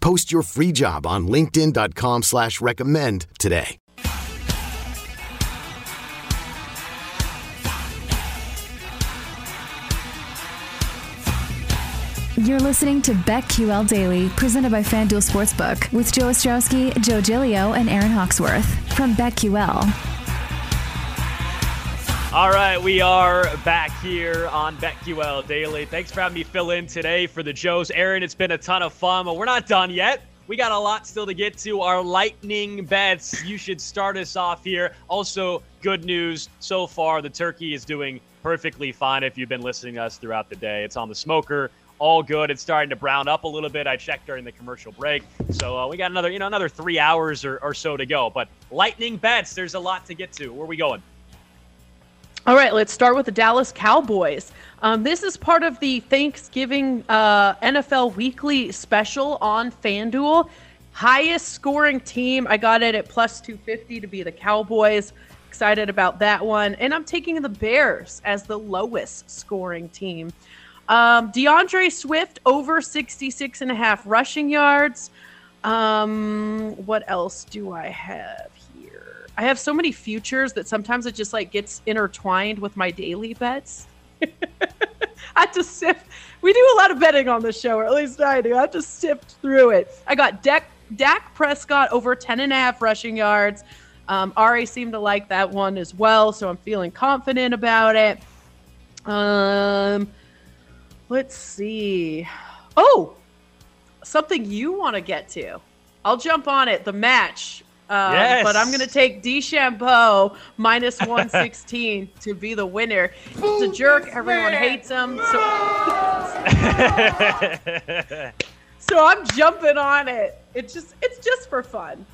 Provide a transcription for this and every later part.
Post your free job on linkedin.com slash recommend today. You're listening to BetQL Daily, presented by FanDuel Sportsbook, with Joe Ostrowski, Joe Gilio, and Aaron Hawksworth from BetQL. All right, we are back here on BetQL Daily. Thanks for having me fill in today for the Joes. Aaron, it's been a ton of fun, but we're not done yet. We got a lot still to get to. Our lightning bets. You should start us off here. Also, good news so far the turkey is doing perfectly fine if you've been listening to us throughout the day. It's on the smoker. All good. It's starting to brown up a little bit. I checked during the commercial break, so uh, we got another, you know, another three hours or, or so to go. But lightning bets. There's a lot to get to. Where are we going? All right, let's start with the Dallas Cowboys. Um, this is part of the Thanksgiving uh, NFL Weekly special on FanDuel. Highest scoring team. I got it at plus 250 to be the Cowboys. Excited about that one. And I'm taking the Bears as the lowest scoring team. Um, D'Andre Swift over 66 and a half rushing yards. Um, what else do I have I have so many futures that sometimes it just like gets intertwined with my daily bets. I have to sift. We do a lot of betting on this show, or at least I do. I have to sift through it. I got Dak, Dak Prescott over 10 and a half rushing yards. Um, Ari seemed to like that one as well, so I'm feeling confident about it. Um, let's see. Oh, something you want to get to. I'll jump on it. The match um, yes. But I'm going to take DeChambeau minus 116 to be the winner. He's a jerk. Everyone hates him. So, so I'm jumping on it. It's just it's just for fun.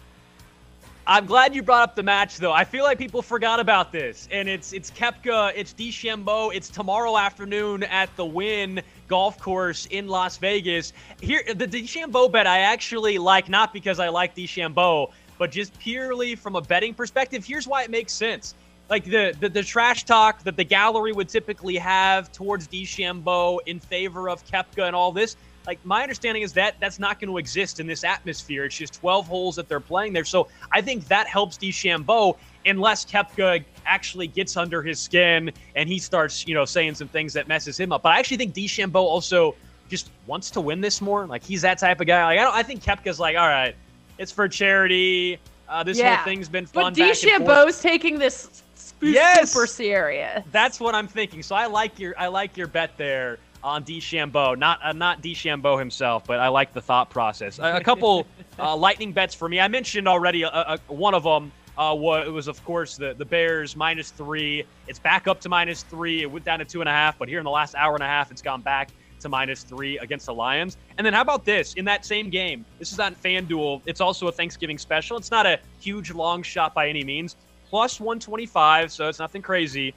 I'm glad you brought up the match, though. I feel like people forgot about this, and it's it's Koepka, it's DeChambeau, it's tomorrow afternoon at the Wynn Golf Course in Las Vegas. Here, the DeChambeau bet I actually like, not because I like DeChambeau, but just purely from a betting perspective, here's why it makes sense. Like the, the, the trash talk that the gallery would typically have towards DeChambeau in favor of Koepka and all this. Like my understanding is that that's not going to exist in this atmosphere. It's just 12 holes that they're playing there. So I think that helps DeChambeau unless Koepka actually gets under his skin and he starts, you know, saying some things that messes him up. But I actually think DeChambeau also just wants to win this more. Like he's that type of guy. Like I don't. I think Koepka's like, all right, it's for charity. Uh, this yeah. whole thing's been fun. But DeChambeau's taking this yes! super serious. That's what I'm thinking. So I like your I like your bet there on DeChambeau. Not uh, not DeChambeau himself, but I like the thought process. A, a couple uh, lightning bets for me. I mentioned already uh, uh, one of them. Uh, was, was of course the the Bears minus three. It's back up to minus three. It went down to two and a half, but here in the last hour and a half, it's gone back to minus three against the Lions. And then how about this? In that same game, this is on FanDuel. It's also a Thanksgiving special. It's not a huge long shot by any means. Plus 125, so it's nothing crazy.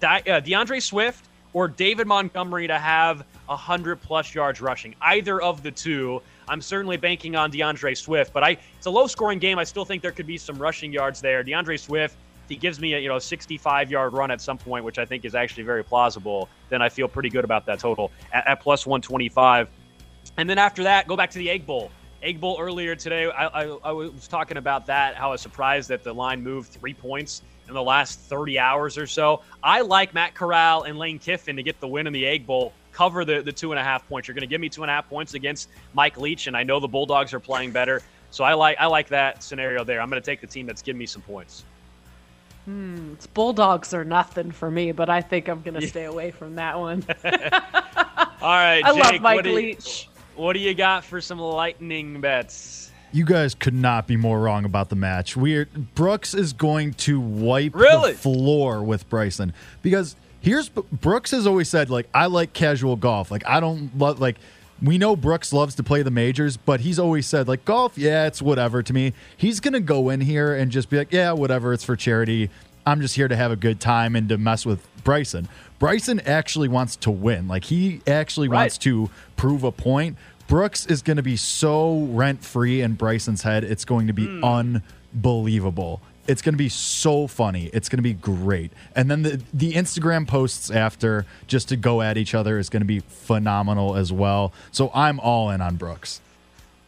Di- uh, D'Andre Swift or David Montgomery to have 100 plus yards rushing. Either of the two. I'm certainly banking on D'Andre Swift, but I it's a low scoring game. I still think there could be some rushing yards there. D'Andre Swift he gives me a you know 65 yard run at some point, which I think is actually very plausible, then I feel pretty good about that total at, at plus 125. And then after that, go back to the Egg Bowl. Egg Bowl earlier today, I, I, I was talking about that, how I was surprised that the line moved three points in the last 30 hours or so. I like Matt Corral and Lane Kiffin to get the win in the Egg Bowl, cover the, the two and a half points. You're going to give me two and a half points against Mike Leach, and I know the Bulldogs are playing better. So I like I like that scenario there. I'm going to take the team that's giving me some points. Hmm, it's Bulldogs are nothing for me, but I think I'm going to stay away from that one. All right, I Jake, love Mike what do, you, Leach. what do you got for some lightning bets? You guys could not be more wrong about the match. We're Brooks is going to wipe Really? the floor with Bryson because here's Brooks has always said like I like casual golf. Like I don't love like we know Brooks loves to play the majors, but he's always said like golf, yeah, it's whatever to me. He's gonna go in here and just be like, yeah, whatever, it's for charity. I'm just here to have a good time and to mess with Bryson. Bryson actually wants to win. Like he actually Right. wants to prove a point. Brooks is going to be so rent free in Bryson's head. It's going to be hmm. unbelievable. It's going to be so funny. It's going to be great. And then the the Instagram posts after just to go at each other is going to be phenomenal as well. So I'm all in on Brooks.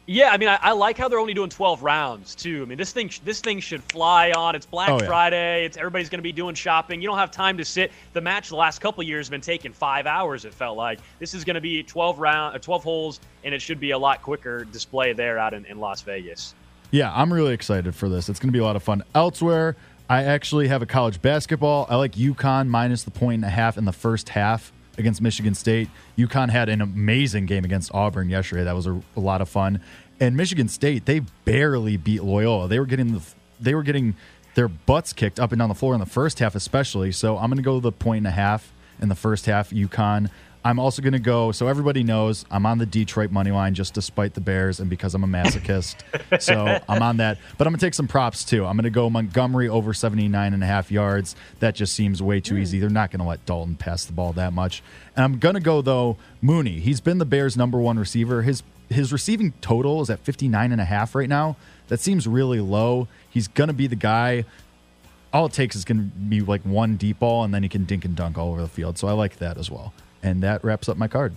Yeah, I mean, I, I like how they're only doing 12 rounds too. I mean, this thing this thing should fly on. It's Black Oh, yeah. Friday. It's everybody's going to be doing shopping. You don't have time to sit. The match the last couple years has been taking five hours. It felt like this is going to be 12 round, uh, 12 holes, and it should be a lot quicker display there out in, in Las Vegas. Yeah, I'm really excited for this. It's going to be a lot of fun. Elsewhere, I actually have a college basketball. I like UConn minus the point and a half in the first half against Michigan State. UConn had an amazing game against Auburn yesterday. That was a, a lot of fun. And Michigan State, they barely beat Loyola. They were getting the they were getting their butts kicked up and down the floor in the first half, especially. So I'm going to go the point and a half in the first half. UConn. I'm also going to go. So everybody knows I'm on the Detroit money line just despite the Bears and because I'm a masochist. so I'm on that. But I'm going to take some props too. I'm going to go Montgomery over 79 and a half yards. That just seems way too easy. They're not going to let Dalton pass the ball that much. And I'm going to go though Mooney. He's been the Bears' number one receiver. His his receiving total is at 59 and a half right now. That seems really low. He's going to be the guy all it takes is going to be like one deep ball, and then he can dink and dunk all over the field. So I like that as well. And that wraps up my card.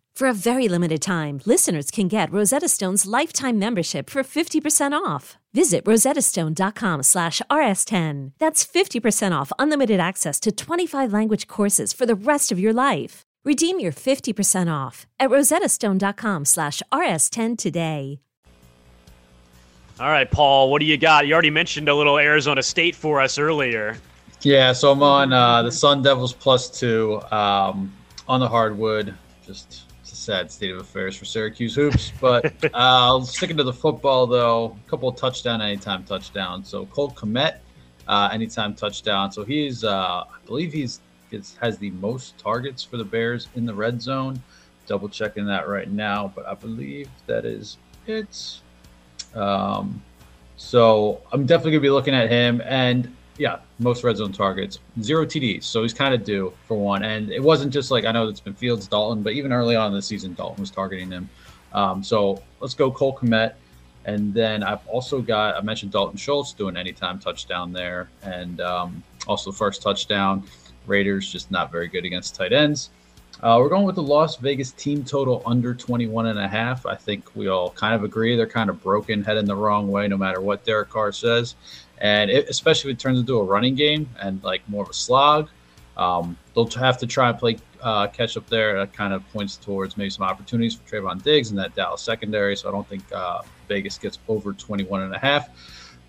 For a very limited time, listeners can get Rosetta Stone's lifetime membership for 50% off. Visit rosettastone.com slash rs10. That's 50% off unlimited access to 25 language courses for the rest of your life. Redeem your 50% off at rosettastone.com slash rs10 today. All right, Paul, what do you got? You already mentioned a little Arizona State for us earlier. Yeah, so I'm on uh, the Sun Devils plus two um, on the hardwood. Just it's a sad state of affairs for Syracuse hoops, but uh, sticking to the football though, a couple of touchdown, anytime touchdown. So Cole Kmet, uh, anytime touchdown. So he's, uh, I believe he's is, has the most targets for the Bears in the red zone. Double checking that right now, but I believe that is it. Um, so I'm definitely gonna be looking at him and yeah, most red zone targets, zero TDs. So he's kind of due for one. And it wasn't just like I know it's been Fields, Dalton, but even early on in the season, Dalton was targeting him. Um, so let's go Cole Kmet. And then I've also got I mentioned Dalton Schultz doing anytime touchdown there, and um, also first touchdown. Raiders just not very good against tight ends. Uh, we're going with the Las Vegas team total under 21 and a half. I think we all kind of agree they're kind of broken, heading the wrong way, no matter what Derek Carr says. And it, especially if it turns into a running game and like more of a slog, um, they'll have to try and play uh, catch up there. That kind of points towards maybe some opportunities for Trevon Diggs and that Dallas secondary. So I don't think uh, Vegas gets over 21 and a half.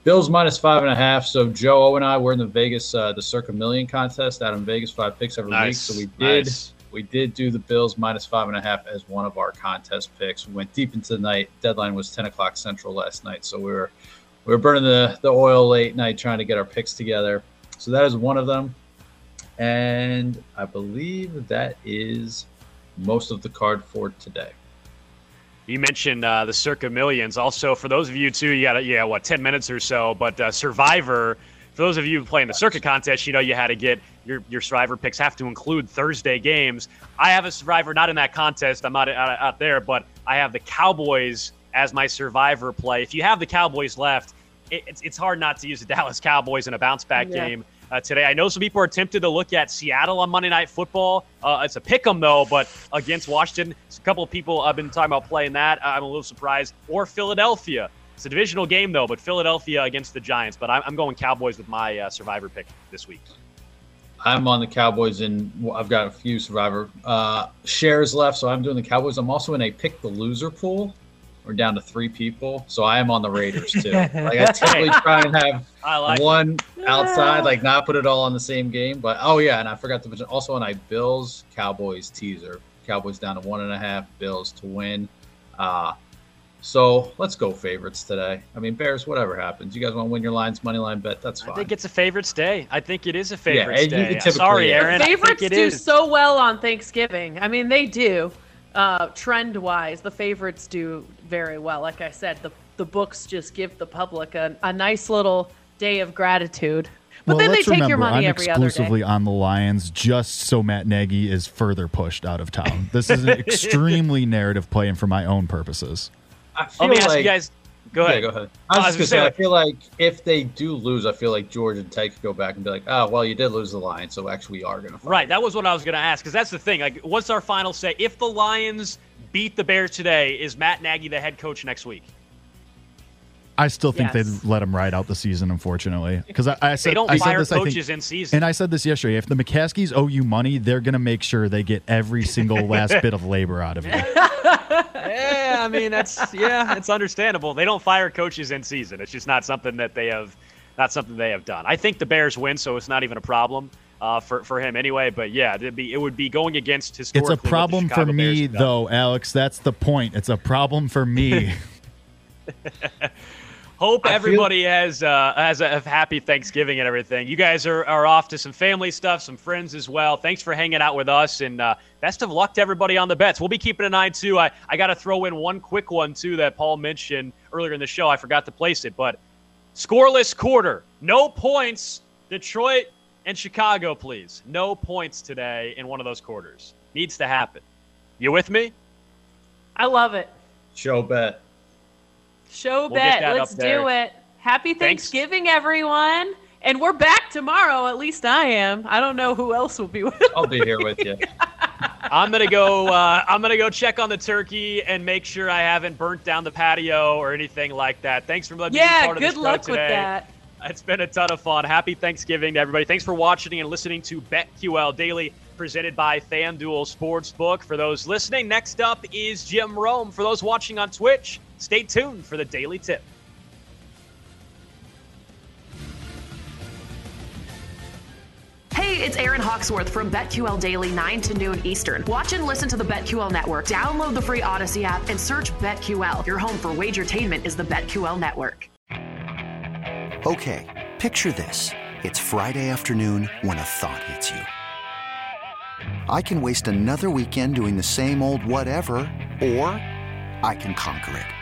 Bills minus five and a half. So Joe O and I were in the Vegas uh, the Circa Million contest out in Vegas, five picks every Nice. week. So we did Nice. We did do the Bills minus five and a half as one of our contest picks. We went deep into the night. Deadline was 10 o'clock central last night, so we were we were burning the the oil late night trying to get our picks together. So that is one of them, and I believe that is most of the card for today. You mentioned uh, the Circa Millions. Also, for those of you too, you got yeah, what ten minutes or so. But uh, Survivor, for those of you playing the Circa contest, you know you had to get your your Survivor picks have to include Thursday games. I have a Survivor not in that contest. I'm not out, out there, but I have the Cowboys as my Survivor play. If you have the Cowboys left, it, it's it's hard not to use the Dallas Cowboys in a bounce back Yeah. game. Uh, today. I know some people are tempted to look at Seattle on Monday Night Football. Uh, it's a pick 'em though, but against Washington, a couple of people have been talking about playing that. I'm a little surprised. Or Philadelphia. It's a divisional game though, but Philadelphia against the Giants. But I'm, I'm going Cowboys with my uh, Survivor pick this week. I'm on the Cowboys, and I've got a few Survivor uh, shares left, so I'm doing the Cowboys. I'm also in a pick the loser pool. We're down to three people, so I am on the Raiders too. like I typically try and have like one outside, like not put it all on the same game. But oh yeah, and I forgot to mention also on a Bills Cowboys teaser. Cowboys down to one and a half, Bills to win. Uh, so let's go favorites today. I mean Bears, whatever happens. You guys want to win your lines, money line bet? That's fine. I think it's a favorites day. I think it is a favorites it- day. it Sorry, is. Aaron. I favorites do is. so well on Thanksgiving. I mean, they do. Uh, trend wise, the favorites do very well. Like I said, the the books just give the public a, a nice little day of gratitude. But well, then they let's take remember, your money I'm every other exclusively day. on the Lions just so Matt Nagy is further pushed out of town. This is an extremely narrative play, and for my own purposes. I feel Let me ask like, you guys. Go ahead. Yeah, go ahead. I I was was gonna say, gonna say, like- I feel like if they do lose, I feel like George and Ted could go back and be like, "Oh, well, you did lose the Lions, so actually we are gonna." Fight. Right, that was what I was going to ask because that's the thing. Like, what's our final say? If the Lions beat the Bears today, is Matt Nagy the head coach next week? I still think Yes. they'd let him ride out the season, unfortunately, because I, I said They don't I said fire this, I think- in season. And I said this yesterday. If the McCaskeys owe you money, they're going to make sure they get every single last bit of labor out of you. yeah, I mean that's yeah, it's understandable. They don't fire coaches in season. It's just not something that they have, not something they have done. I think the Bears win, so it's not even a problem uh, for for him anyway. But yeah, it'd be it would be going against his. It's a problem for me, though, Alex. That's the point. It's a problem for me. Hope I feel- everybody has uh, has a, a happy Thanksgiving and everything. You guys are, are off to some family stuff, some friends as well. Thanks for hanging out with us, and uh, best of luck to everybody on the bets. We'll be keeping an eye too. I, I got to throw in one quick one too that Paul mentioned earlier in the show. I forgot to place it, but scoreless quarter, no points. Detroit and Chicago, please. No points today in one of those quarters. Needs to happen. You with me? I love it. Show bet. Show We'll bet. Let's do it. Happy Thanks. Thanksgiving, everyone. And we're back tomorrow. At least I am. I don't know who else will be with I'll be here with you. I'm gonna go. Uh, I'm gonna go check on the turkey and make sure I haven't burnt down the patio or anything like that. Thanks for letting me be Yeah, part of the good luck today. with that. It's been a ton of fun. Happy Thanksgiving to everybody. Thanks for watching and listening to BetQL Daily, presented by FanDuel Sportsbook. For those listening, next up is Jim Rome. For those watching on Twitch, stay tuned for the daily tip. Hey, it's Aaron Hawksworth from BetQL Daily, 9 to noon Eastern. Watch and listen to the BetQL network. Download the free Audacy app and search BetQL. Your home for wagertainment is the BetQL network. Okay, picture this. It's Friday afternoon when a thought hits you. I can waste another weekend doing the same old whatever, or I can conquer it.